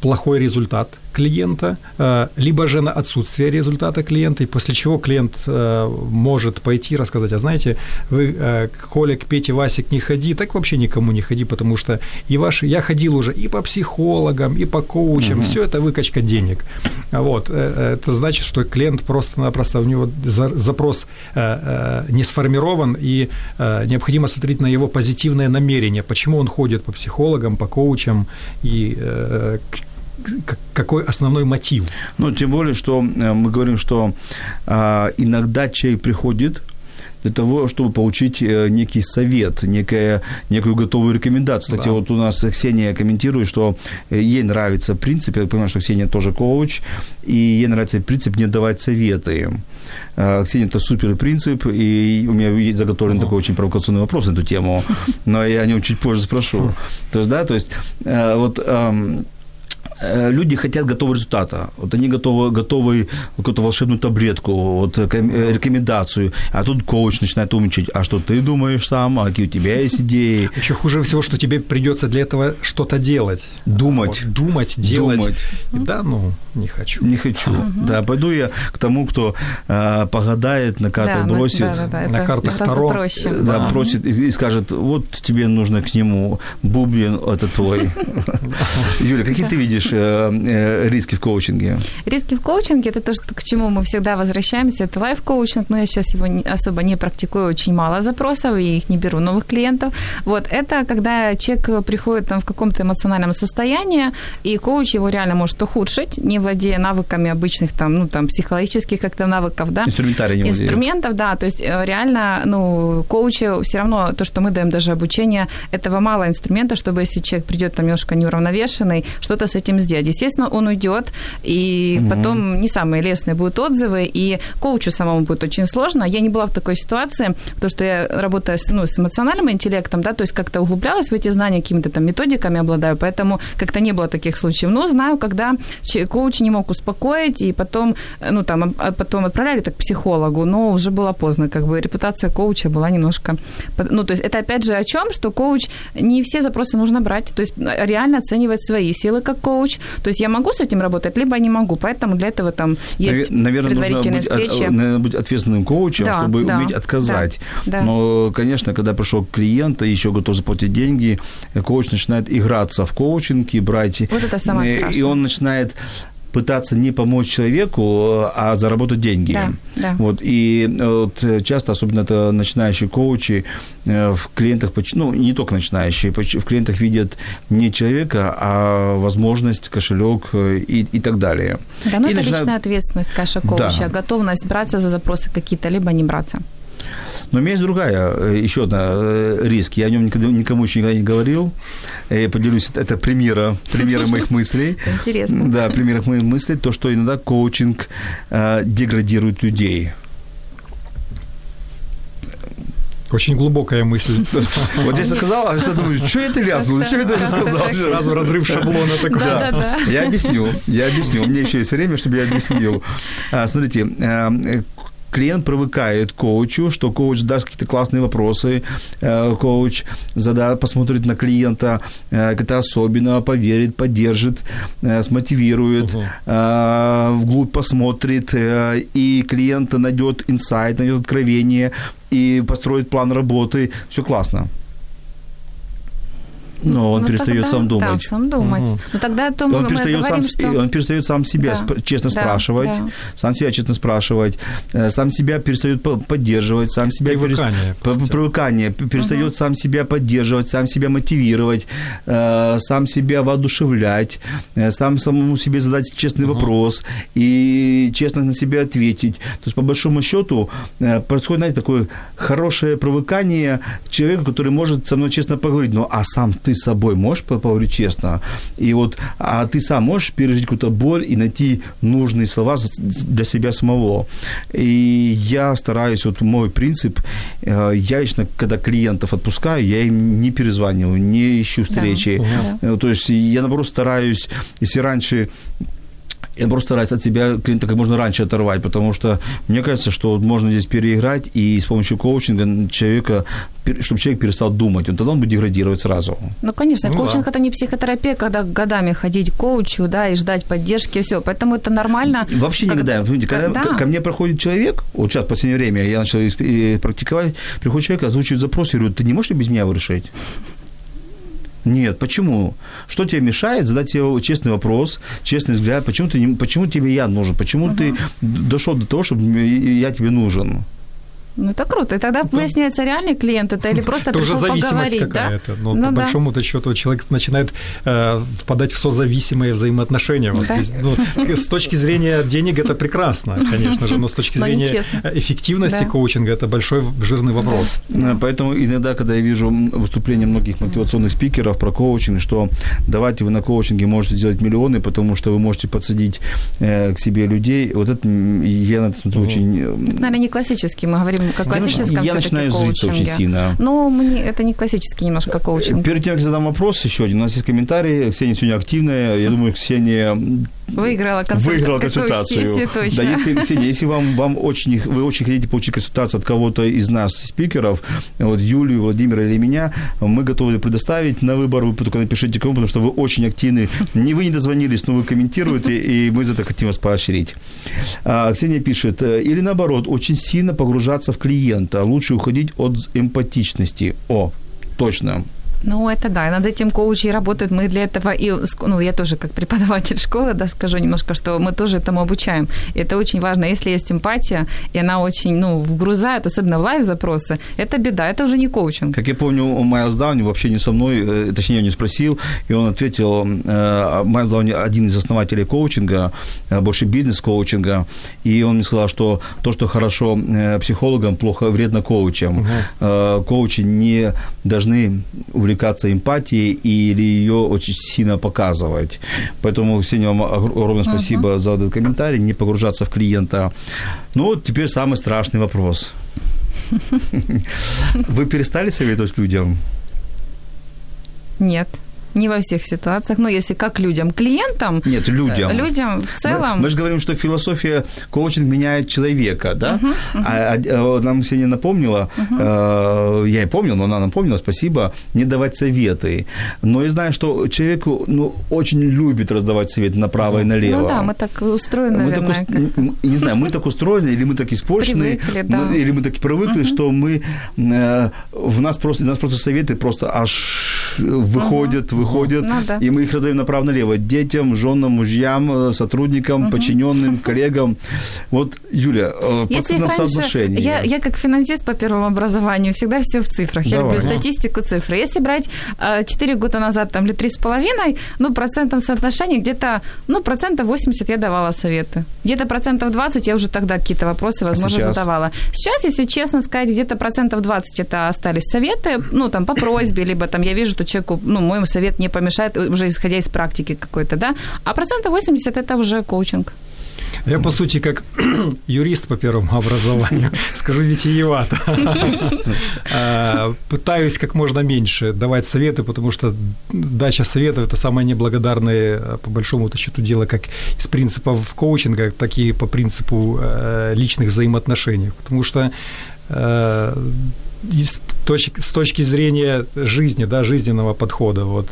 плохой результат клиента, э, либо же на отсутствие результата клиента, и после чего клиент э, может пойти и рассказать, а знаете, вы э, к Коле, к Пете, Васик не ходи, так вообще никому не ходи, потому что и ваши, я ходил уже и по психологам, и по коучам, угу. все это выкачка денег. Вот, это значит, что клиент просто-напросто, у него запрос не сформирован, и необходимо смотреть на его позитивное намерение, почему он ходит по психологам, по коучам, и какой основной мотив? Ну, тем более, что э, мы говорим, что э, иногда человек приходит для того, чтобы получить э, некий совет, некая, некую готовую рекомендацию. Кстати, да. вот у нас Ксения комментирует, что ей нравится принцип, я понимаю, что Ксения тоже коуч, и ей нравится принцип не давать советы. Э, Ксения, это супер принцип, и у меня есть заготовлен такой очень провокационный вопрос на эту тему, но я о нем чуть позже спрошу. То есть, да, то есть, э, вот эм, Э, люди хотят готового результата. Вот они готовы, готовы какую-то волшебную таблетку, вот, э, э, рекомендацию, а тут коуч начинает умничать. А что ты думаешь сам? А какие у тебя есть идеи? [LAUGHS] Еще хуже всего, что тебе придется для этого что-то делать. Думать. Вот, думать, делать. Думать. И да, ну, не хочу. Не хочу. Угу. Да, пойду я к тому, кто э, погадает, на карту да, бросит. Да, да, да, на карту сторон. Проще. Да, да, бросит и, и скажет, вот тебе нужно к нему, бубен это твой. [LAUGHS] Юля, какие ты видишь видишь э, э, риски в коучинге? Риски в коучинге – это то, что, к чему мы всегда возвращаемся. Это лайф-коучинг, но я сейчас его особо не практикую, очень мало запросов, и их не беру новых клиентов. Вот, это когда человек приходит там, в каком-то эмоциональном состоянии, и коуч его реально может ухудшить, не владея навыками обычных там, ну, там, психологических как-то навыков, да? Инструментарий не Инструментов, да, то есть э, реально, ну, коучу все равно то, что мы даем даже обучение, этого мало инструмента, чтобы если человек придет там немножко неуравновешенный, что-то с этим этим сделать. Естественно, он уйдет, и угу. потом не самые лестные будут отзывы, и коучу самому будет очень сложно. Я не была в такой ситуации, потому что я работаю с, ну, с эмоциональным интеллектом, да, то есть как-то углублялась в эти знания, какими-то там методиками обладаю, поэтому как-то не было таких случаев. Но знаю, когда коуч не мог успокоить, и потом, ну, там, а потом отправляли так к психологу, но уже было поздно, как бы репутация коуча была немножко... Ну, то есть это опять же о чем, что коуч не все запросы нужно брать, то есть реально оценивать свои силы как коуч, коуч. То есть я могу с этим работать, либо не могу. Поэтому для этого там есть Наверное, предварительные нужно быть, встречи. Наверное, быть ответственным коучем, да, чтобы да, уметь отказать. Да, да. Но, конечно, когда пришел клиент и еще готов заплатить деньги, коуч начинает играться в коучинг и брать... Вот это самое страшное. И он начинает пытаться не помочь человеку, а заработать деньги. Да, да. Вот, и вот, часто, особенно это начинающие коучи, э, в клиентах, ну, не только начинающие, в клиентах видят не человека, а возможность, кошелек э, и, и так далее. Да, ну и это начинают... личная ответственность, каша коуча, да. готовность браться за запросы какие-то, либо не браться. Но у меня есть другая, э, еще одна э, риск. Я о нем никогда, никому еще никогда не говорил. Я поделюсь, это примера, примеры [LAUGHS] моих мыслей. Интересно. Да, примеры моих мыслей. То, что иногда коучинг э, деградирует людей. Очень глубокая мысль. [LAUGHS] Вот я сказал, а я думаю, что это ляпнул, зачем я это сказал? Сразу разрыв шаблона [LAUGHS] такой. Да, да. Я объясню, я объясню. У меня еще есть время, чтобы я объяснил. А, смотрите, клиент привыкает к коучу, что коуч даст какие-то классные вопросы, э, коуч зада, посмотрит на клиента э, как-то особенно, поверит, поддержит, э, смотивирует, uh-huh. вглубь посмотрит, и клиент найдет инсайт, найдет откровение и построит план работы. Все классно. Но он ну, перестает тогда, сам думать. Да, сам думать. Угу. Ну тогда то мы, он перестает говорим, сам, что... Он перестает сам себя да, честно да, спрашивать, да. сам себя честно спрашивать, э, сам себя перестает поддерживать, сам себя... Привыкание. Перест... Привыкание. Перестает угу. сам себя поддерживать, сам себя мотивировать, э, сам себя воодушевлять, э, сам самому себе задать честный угу. вопрос и честно на себя ответить. То есть, по большому счету, происходит, знаете, такое хорошее привыкание к человеку, который может со мной честно поговорить, ну, а сам ты с собой можешь поговорить честно, и вот, а ты сам можешь пережить какую-то боль и найти нужные слова для себя самого. И я стараюсь, вот мой принцип, э, я лично, когда клиентов отпускаю, я им не перезваниваю, не ищу встречи. Да. Угу. То есть я, наоборот, стараюсь, если раньше я просто стараюсь от себя клиента как можно раньше оторвать, потому что мне кажется, что можно здесь переиграть и с помощью коучинга человека, чтобы человек перестал думать, он тогда он будет деградировать сразу. Ну, конечно, ну, коучинг да. это не психотерапия, когда годами ходить к коучу, да, и ждать поддержки, все, поэтому это нормально. Вообще как... Понимаете, когда, когда ко мне проходит человек, вот сейчас в последнее время я начал практиковать, приходит человек, озвучивает запрос, и говорит, ты не можешь ли без меня его решить? Нет, почему? Что тебе мешает задать себе честный вопрос, честный взгляд, почему, ты не, почему тебе я нужен, почему uh-huh. ты дошел до того, чтобы я тебе нужен? Ну, это круто. И тогда Да. выясняется, реальный клиент это или просто Это уже пришел зависимость поговорить, да? какая-то. Но Ну по да. большому-то счету человек начинает э, впадать в созависимые взаимоотношения. Вот, Да. то есть, ну, с точки зрения денег это прекрасно, [LAUGHS] конечно же, но с точки зрения эффективности Да. коучинга это большой жирный вопрос. Поэтому иногда, когда я вижу выступления многих мотивационных спикеров про коучинг, что давайте вы на коучинге можете сделать миллионы, потому что вы можете подсадить э, к себе людей, вот это я на это смотрю Мгм. очень... э, Это, наверное, не классический. Мы говорим как я классическом начинаю- я начинаю злиться очень коучинге. сильно. Ну, мы это не классический немножко коучинг. Перед тем, как задам вопрос еще один, у нас есть комментарии. Ксения сегодня активная. Я думаю, Ксения Выиграла, консульта- выиграла консультацию. точно. Да, если, Ксения, если вам, вам очень, вы очень хотите получить консультацию от кого-то из нас, спикеров, вот Юлию, Владимира или меня, мы готовы предоставить на выбор. Вы только напишите кому, потому что вы очень активны. Не вы не дозвонились, но вы комментируете, [LAUGHS] и мы за это хотим вас поощрить. А, Ксения пишет, э, или наоборот, очень сильно погружаться в клиента, лучше уходить от эмпатичности. О, точно. Ну, это да, над этим коучи работают. Мы для этого и, ну, я тоже как преподаватель [LAUGHS] школы, да, скажу немножко, что мы тоже этому обучаем. И это очень важно. Если есть эмпатия, и она очень, ну, вгрузает, особенно в лайв-запросы, это беда, это уже не коучинг. Как я помню, Майлз Дауни вообще не со мной, э, точнее, не спросил, и он ответил, э, Майлз Дауни один из основателей коучинга, э, больше бизнес-коучинга, и он мне сказал, что то, что хорошо психологам, плохо вредно коучам. Э, Коучи не должны увлекаться эмпатией или ее очень сильно показывать. Поэтому, Ксения, вам огр- огромное спасибо за этот комментарий, не погружаться в клиента. Ну, теперь самый страшный вопрос. [LAUGHS] Вы перестали советовать людям? Нет. Не во всех ситуациях. Ну, если как людям, клиентам, Нет, людям. э, людям в целом. Мы, мы же говорим, что философия коучинг меняет человека, да? А, а, э, нам Ксения напомнила, э, я и помнил, но она напомнила, спасибо, не давать советы. Но я знаю, что человеку ну, очень любит раздавать советы направо и налево. Ну да, мы так устроены, Мы так наверное. ус- как- н- не знаю, мы так устроены, или мы так испорчены, Привыкли, да. ну, или мы так привыкли, что мы э, в нас просто, нас просто советы просто аж выходят, выходят, Ну да. и мы их раздаем направо-налево детям, женам, мужьям, э, сотрудникам, подчиненным, коллегам. Вот, Юля, э, Если раньше, соотношении. я, я как финансист по первому образованию всегда все в цифрах. Я Давай. люблю статистику, цифры. Если брать э, 4 года назад там, или 3,5, ну, процентом соотношения где-то, ну, процентов 80 я давала советы. Где-то процентов 20 я уже тогда какие-то вопросы, возможно, сейчас? задавала. Сейчас, если честно сказать, где-то процентов 20 это остались советы, ну, там, по просьбе, либо там я вижу, что человеку, ну, мой совет не помешает, уже исходя из практики какой-то, да, а процентов 80 это уже коучинг. Я, по сути, как [CLEARS THROAT] юрист по первому образованию, [LAUGHS] скажу витиевато. [LAUGHS] А, Пытаюсь как можно меньше давать советы, потому что дача советов – это самое неблагодарное, по большому счету, дело как из принципов коучинга, так и по принципу э, личных взаимоотношений. Потому что из точки, с точки зрения жизни, да, жизненного подхода, вот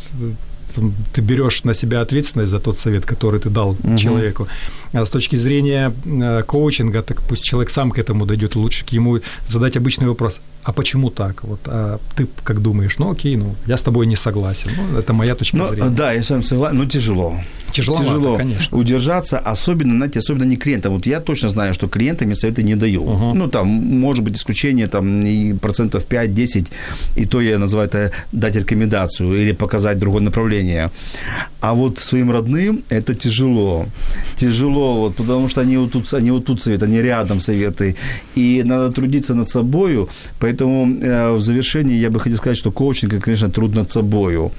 ты берешь на себя ответственность за тот совет, который ты дал Мгм. человеку. А с точки зрения э, коучинга, так пусть человек сам к этому дойдет, лучше к ему задать обычный вопрос. А почему так? Вот, а ты как думаешь? Ну, окей, ну, я с тобой не согласен. Ну, это моя точка Ну, зрения. да, я с вами согласен, но тяжело. Тяжеловато, Тяжело конечно. удержаться, особенно, знаете, особенно не клиентам. Вот я точно знаю, что клиентам я советы не даю. Ага. Ну, там, может быть, исключение, там, и процентов 5-10, и то я называю это дать рекомендацию или показать другое направление. А вот своим родным это тяжело. Тяжело, вот, потому что они вот тут, они вот тут советы, они рядом советы. И надо трудиться над собою. Поэтому э, в завершении я бы хотел сказать, что коучинг, это, конечно, труд над собою.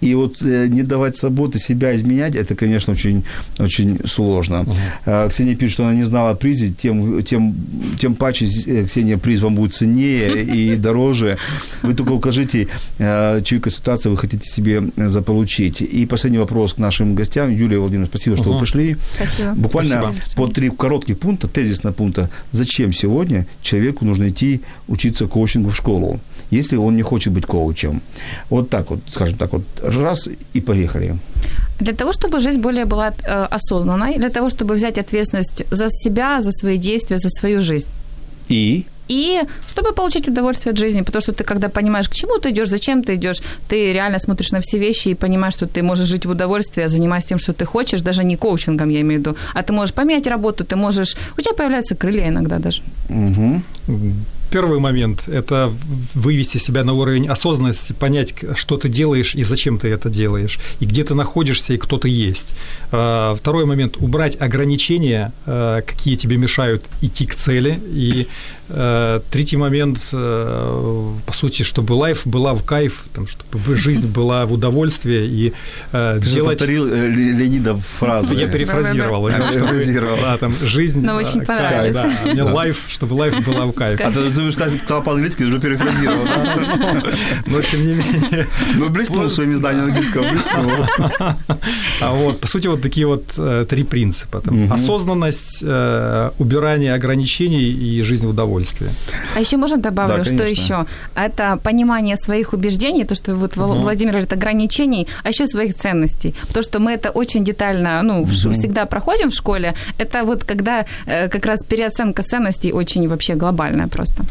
И вот э, не давать заботы, себя изменять, это, конечно, очень, очень сложно. Э, Ксения пишет, что она не знала о призе, тем, тем, тем паче, э, Ксения, приз вам будет ценнее и дороже. Вы только укажите, э, чью консультацию вы хотите себе заполучить. И последний вопрос к нашим гостям. Юлия Владимировна, спасибо, что вы Ага. пришли. Спасибо. Буквально Спасибо. по три коротких пункта, тезисного пункта. Зачем сегодня человеку нужно идти учиться коучингу в школу, если он не хочет быть коучем? Вот так вот, скажем так, вот раз и поехали. Для того, чтобы жизнь более была э, осознанной, для того, чтобы взять ответственность за себя, за свои действия, за свою жизнь. И И чтобы получить удовольствие от жизни, потому что ты, когда понимаешь, к чему ты идешь, зачем ты идешь, ты реально смотришь на все вещи и понимаешь, что ты можешь жить в удовольствии, занимаясь тем, что ты хочешь, даже не коучингом, я имею в виду, а ты можешь поменять работу, ты можешь... У тебя появляются крылья иногда даже. угу. Первый момент – это вывести себя на уровень осознанности, понять, что ты делаешь и зачем ты это делаешь, и где ты находишься, и кто ты есть. А, второй момент – убрать ограничения, а, какие тебе мешают идти к цели, и а, третий момент, по сути, чтобы life была в кайф, там, чтобы жизнь была в удовольствие, и ты делать... же повторил э, Леонидов фразу. Я перефразировал. Я перефразировал. Да, там, жизнь Но очень понравилось. Life, чтобы life была в кайф. А ты думаешь, сказал по-английски, уже перефразировал, да? Но тем не менее. Ну, блеснул своими знаниями английского, блеснул. А вот, по сути, вот такие вот э, три принципа. Там, Осознанность, э, убирание ограничений и жизнь в удовольствии. А еще можно добавлю, Да, что еще? Это понимание своих убеждений, то, что вот Владимир говорит, ограничений, а еще своих ценностей. Потому что мы это очень детально, ну, всегда проходим в школе. Это вот когда э, как раз переоценка ценностей очень вообще глобальная просто.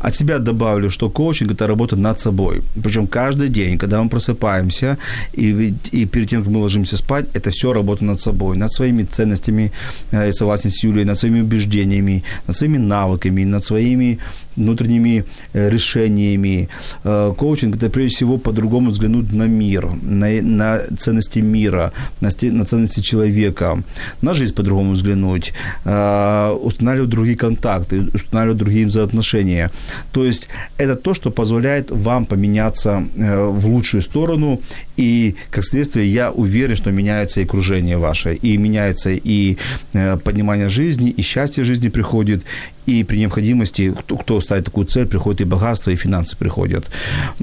От себя добавлю, что коучинг – это работа над собой. Причем каждый день, когда мы просыпаемся и, и перед тем, как мы ложимся спать, это все работа над собой, над своими ценностями, э, я согласен с Юлией, над своими убеждениями, над своими навыками, над своими внутренними э, решениями. Э, Коучинг – это прежде всего по-другому взглянуть на мир, на, на ценности мира, на, на ценности человека, на жизнь по-другому взглянуть, устанавливать другие контакты, устанавливать другие взаимоотношения. То есть это то, что позволяет вам поменяться э, в лучшую сторону, и, как следствие, я уверен, что меняется и окружение ваше, и меняется и э, понимание жизни, и счастье жизни приходит, и при необходимости, кто, кто ставит такую цель, приходит и богатство, и финансы приходят.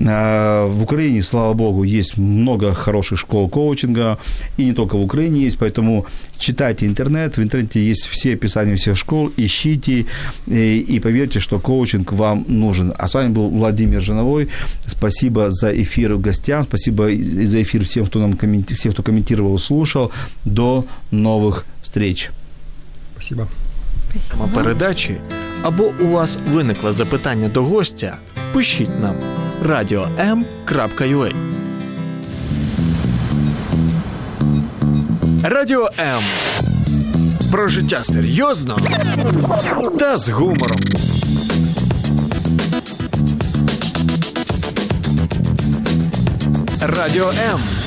А, В Украине, слава богу, есть много хороших школ коучинга, и не только в Украине есть, поэтому читайте интернет, в интернете есть все описания всех школ, ищите, и, и поверьте, что коучинг вам нужен. А с вами был Владимир Жиновой. Спасибо за эфир гостям, спасибо и за эфир всем, кто нам комменти- всех, кто комментировал, слушал. До новых встреч. Спасибо. Тема передачі або у вас виникло запитання до гостя, пишіть нам radio.m.ua Радіо М. Про життя серйозно та з гумором. Радио М.